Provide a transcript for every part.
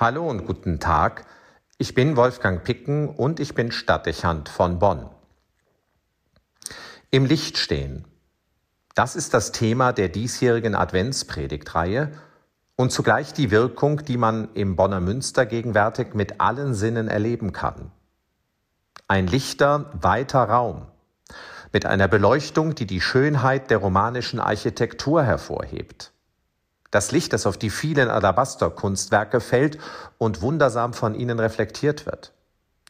Hallo und guten Tag. Ich bin Wolfgang Picken und ich bin Stadtdechant von Bonn. Im Licht stehen. Das ist das Thema der diesjährigen Adventspredigtreihe und zugleich die Wirkung, die man im Bonner Münster gegenwärtig mit allen Sinnen erleben kann. Ein lichter, weiter Raum mit einer Beleuchtung, die die Schönheit der romanischen Architektur hervorhebt. Das Licht, das auf die vielen Alabaster-Kunstwerke fällt und wundersam von ihnen reflektiert wird.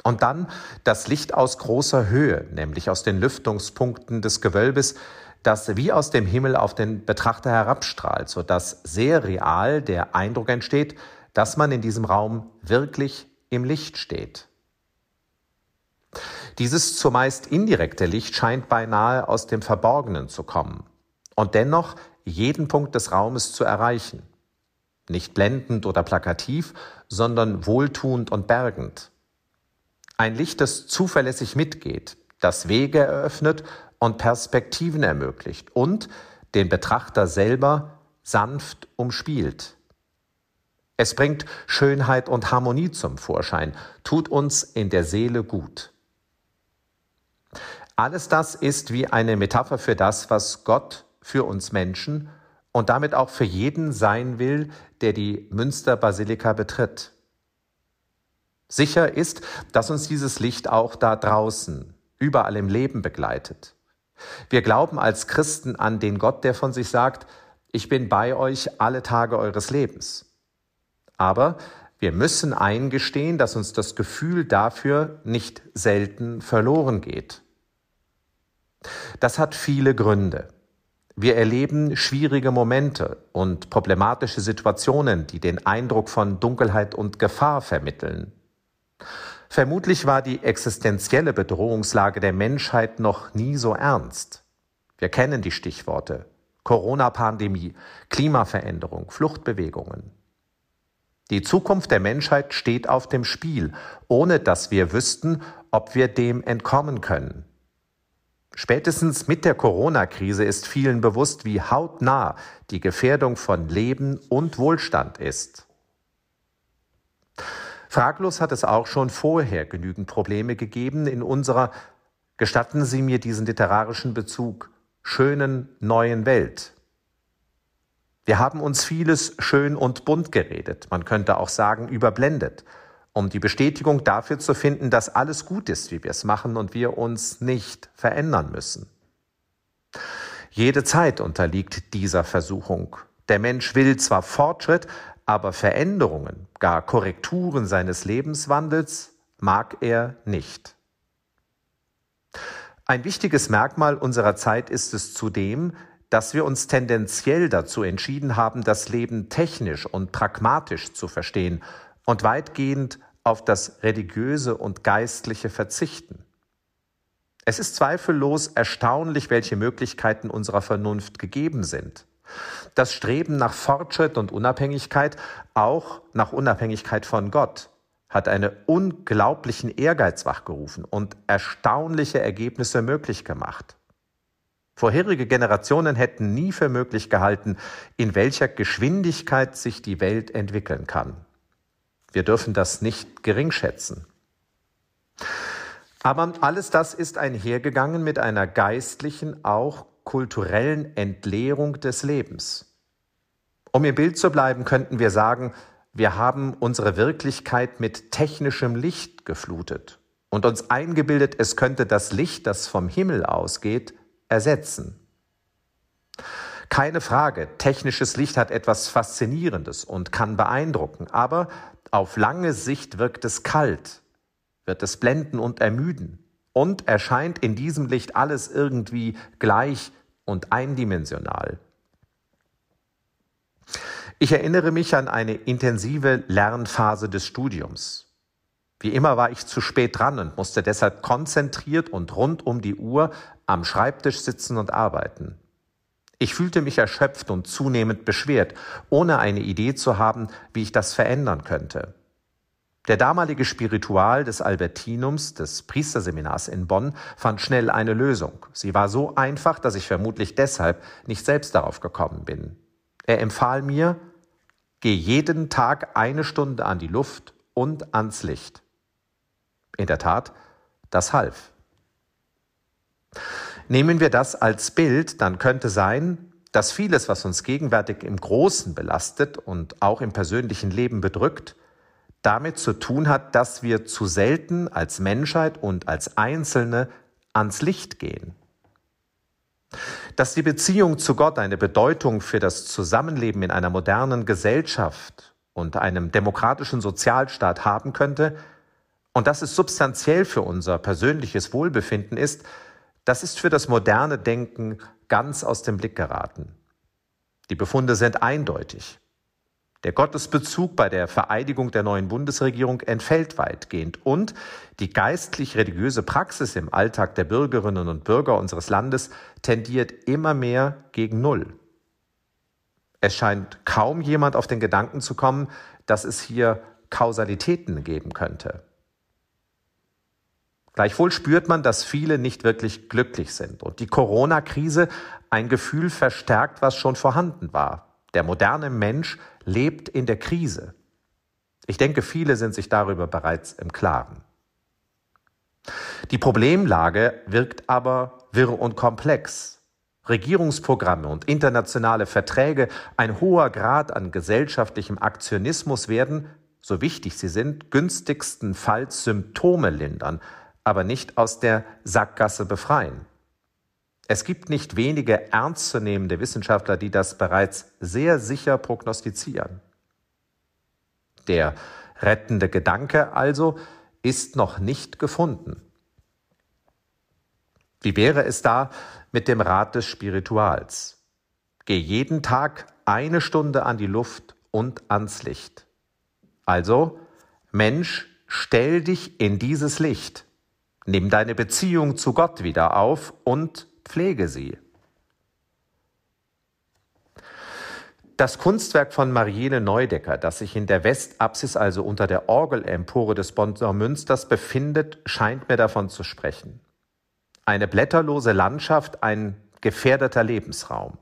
Und dann das Licht aus großer Höhe, nämlich aus den Lüftungspunkten des Gewölbes, das wie aus dem Himmel auf den Betrachter herabstrahlt, sodass sehr real der Eindruck entsteht, dass man in diesem Raum wirklich im Licht steht. Dieses zumeist indirekte Licht scheint beinahe aus dem Verborgenen zu kommen. Und dennoch jeden Punkt des Raumes zu erreichen. Nicht blendend oder plakativ, sondern wohltuend und bergend. Ein Licht, das zuverlässig mitgeht, das Wege eröffnet und Perspektiven ermöglicht und den Betrachter selber sanft umspielt. Es bringt Schönheit und Harmonie zum Vorschein, tut uns in der Seele gut. Alles das ist wie eine Metapher für das, was Gott für uns Menschen und damit auch für jeden sein will, der die Münsterbasilika betritt. Sicher ist, dass uns dieses Licht auch da draußen, überall im Leben begleitet. Wir glauben als Christen an den Gott, der von sich sagt, ich bin bei euch alle Tage eures Lebens. Aber wir müssen eingestehen, dass uns das Gefühl dafür nicht selten verloren geht. Das hat viele Gründe. Wir erleben schwierige Momente und problematische Situationen, die den Eindruck von Dunkelheit und Gefahr vermitteln. Vermutlich war die existenzielle Bedrohungslage der Menschheit noch nie so ernst. Wir kennen die Stichworte Corona-Pandemie, Klimaveränderung, Fluchtbewegungen. Die Zukunft der Menschheit steht auf dem Spiel, ohne dass wir wüssten, ob wir dem entkommen können. Spätestens mit der Corona-Krise ist vielen bewusst, wie hautnah die Gefährdung von Leben und Wohlstand ist. Fraglos hat es auch schon vorher genügend Probleme gegeben in unserer, gestatten Sie mir diesen literarischen Bezug, schönen neuen Welt. Wir haben uns vieles schön und bunt geredet, man könnte auch sagen überblendet um die Bestätigung dafür zu finden, dass alles gut ist, wie wir es machen und wir uns nicht verändern müssen. Jede Zeit unterliegt dieser Versuchung. Der Mensch will zwar Fortschritt, aber Veränderungen, gar Korrekturen seines Lebenswandels mag er nicht. Ein wichtiges Merkmal unserer Zeit ist es zudem, dass wir uns tendenziell dazu entschieden haben, das Leben technisch und pragmatisch zu verstehen und weitgehend auf das Religiöse und Geistliche verzichten. Es ist zweifellos erstaunlich, welche Möglichkeiten unserer Vernunft gegeben sind. Das Streben nach Fortschritt und Unabhängigkeit, auch nach Unabhängigkeit von Gott, hat einen unglaublichen Ehrgeiz wachgerufen und erstaunliche Ergebnisse möglich gemacht. Vorherige Generationen hätten nie für möglich gehalten, in welcher Geschwindigkeit sich die Welt entwickeln kann. Wir dürfen das nicht geringschätzen. Aber alles das ist einhergegangen mit einer geistlichen, auch kulturellen Entleerung des Lebens. Um im Bild zu bleiben, könnten wir sagen, wir haben unsere Wirklichkeit mit technischem Licht geflutet und uns eingebildet, es könnte das Licht, das vom Himmel ausgeht, ersetzen. Keine Frage, technisches Licht hat etwas Faszinierendes und kann beeindrucken, aber auf lange Sicht wirkt es kalt, wird es blenden und ermüden und erscheint in diesem Licht alles irgendwie gleich und eindimensional. Ich erinnere mich an eine intensive Lernphase des Studiums. Wie immer war ich zu spät dran und musste deshalb konzentriert und rund um die Uhr am Schreibtisch sitzen und arbeiten. Ich fühlte mich erschöpft und zunehmend beschwert, ohne eine Idee zu haben, wie ich das verändern könnte. Der damalige Spiritual des Albertinums, des Priesterseminars in Bonn, fand schnell eine Lösung. Sie war so einfach, dass ich vermutlich deshalb nicht selbst darauf gekommen bin. Er empfahl mir, Geh jeden Tag eine Stunde an die Luft und ans Licht. In der Tat, das half. Nehmen wir das als Bild, dann könnte sein, dass vieles, was uns gegenwärtig im Großen belastet und auch im persönlichen Leben bedrückt, damit zu tun hat, dass wir zu selten als Menschheit und als Einzelne ans Licht gehen. Dass die Beziehung zu Gott eine Bedeutung für das Zusammenleben in einer modernen Gesellschaft und einem demokratischen Sozialstaat haben könnte, und dass es substanziell für unser persönliches Wohlbefinden ist, das ist für das moderne Denken ganz aus dem Blick geraten. Die Befunde sind eindeutig. Der Gottesbezug bei der Vereidigung der neuen Bundesregierung entfällt weitgehend und die geistlich-religiöse Praxis im Alltag der Bürgerinnen und Bürger unseres Landes tendiert immer mehr gegen Null. Es scheint kaum jemand auf den Gedanken zu kommen, dass es hier Kausalitäten geben könnte. Gleichwohl spürt man, dass viele nicht wirklich glücklich sind und die Corona-Krise ein Gefühl verstärkt, was schon vorhanden war. Der moderne Mensch lebt in der Krise. Ich denke, viele sind sich darüber bereits im Klaren. Die Problemlage wirkt aber wirr und komplex. Regierungsprogramme und internationale Verträge, ein hoher Grad an gesellschaftlichem Aktionismus werden, so wichtig sie sind, günstigstenfalls Symptome lindern, aber nicht aus der Sackgasse befreien. Es gibt nicht wenige ernstzunehmende Wissenschaftler, die das bereits sehr sicher prognostizieren. Der rettende Gedanke also ist noch nicht gefunden. Wie wäre es da mit dem Rat des Spirituals? Geh jeden Tag eine Stunde an die Luft und ans Licht. Also, Mensch, stell dich in dieses Licht. Nimm deine Beziehung zu Gott wieder auf und pflege sie. Das Kunstwerk von Mariene Neudecker, das sich in der Westapsis, also unter der Orgelempore des Bonner Münsters befindet, scheint mir davon zu sprechen. Eine blätterlose Landschaft, ein gefährdeter Lebensraum.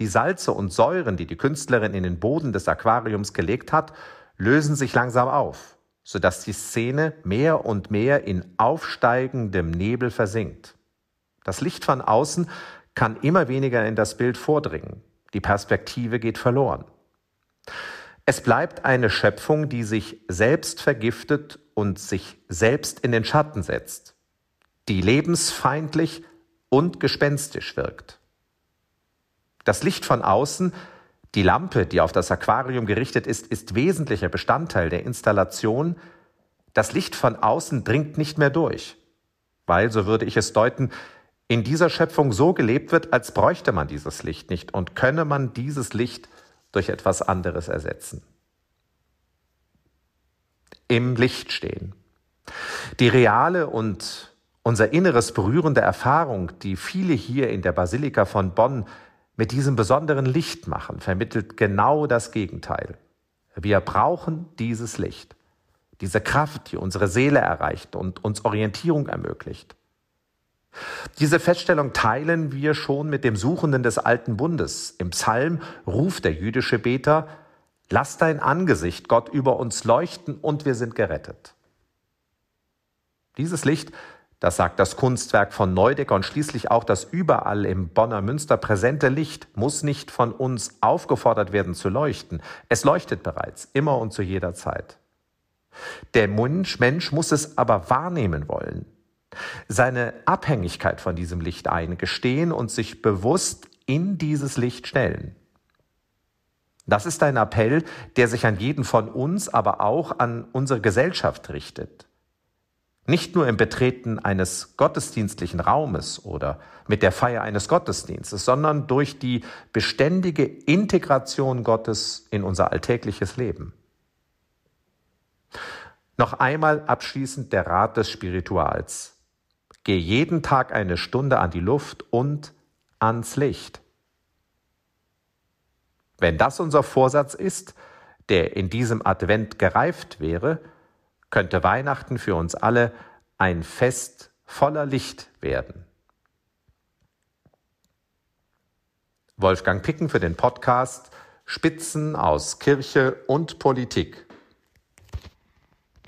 Die Salze und Säuren, die die Künstlerin in den Boden des Aquariums gelegt hat, lösen sich langsam auf, sodass die Szene mehr und mehr in aufsteigendem Nebel versinkt. Das Licht von außen kann immer weniger in das Bild vordringen. Die Perspektive geht verloren. Es bleibt eine Schöpfung, die sich selbst vergiftet und sich selbst in den Schatten setzt, die lebensfeindlich und gespenstisch wirkt. Das Licht von außen, die Lampe, die auf das Aquarium gerichtet ist, ist wesentlicher Bestandteil der Installation. Das Licht von außen dringt nicht mehr durch, weil, so würde ich es deuten, in dieser Schöpfung so gelebt wird, als bräuchte man dieses Licht nicht und könne man dieses Licht durch etwas anderes ersetzen. Im Licht stehen. Die reale und unser inneres berührende Erfahrung, die viele hier in der Basilika von Bonn mit diesem besonderen Licht machen, vermittelt genau das Gegenteil. Wir brauchen dieses Licht, diese Kraft, die unsere Seele erreicht und uns Orientierung ermöglicht. Diese Feststellung teilen wir schon mit dem Suchenden des alten Bundes. Im Psalm ruft der jüdische Beter, Lass dein Angesicht, Gott, über uns leuchten und wir sind gerettet. Dieses Licht, das sagt das Kunstwerk von Neudecker und schließlich auch das überall im Bonner Münster präsente Licht, muss nicht von uns aufgefordert werden zu leuchten. Es leuchtet bereits, immer und zu jeder Zeit. Der Mensch, Mensch muss es aber wahrnehmen wollen seine Abhängigkeit von diesem Licht eingestehen und sich bewusst in dieses Licht stellen. Das ist ein Appell, der sich an jeden von uns, aber auch an unsere Gesellschaft richtet. Nicht nur im Betreten eines gottesdienstlichen Raumes oder mit der Feier eines Gottesdienstes, sondern durch die beständige Integration Gottes in unser alltägliches Leben. Noch einmal abschließend der Rat des Spirituals. Geh jeden Tag eine Stunde an die Luft und ans Licht. Wenn das unser Vorsatz ist, der in diesem Advent gereift wäre, könnte Weihnachten für uns alle ein Fest voller Licht werden. Wolfgang Picken für den Podcast Spitzen aus Kirche und Politik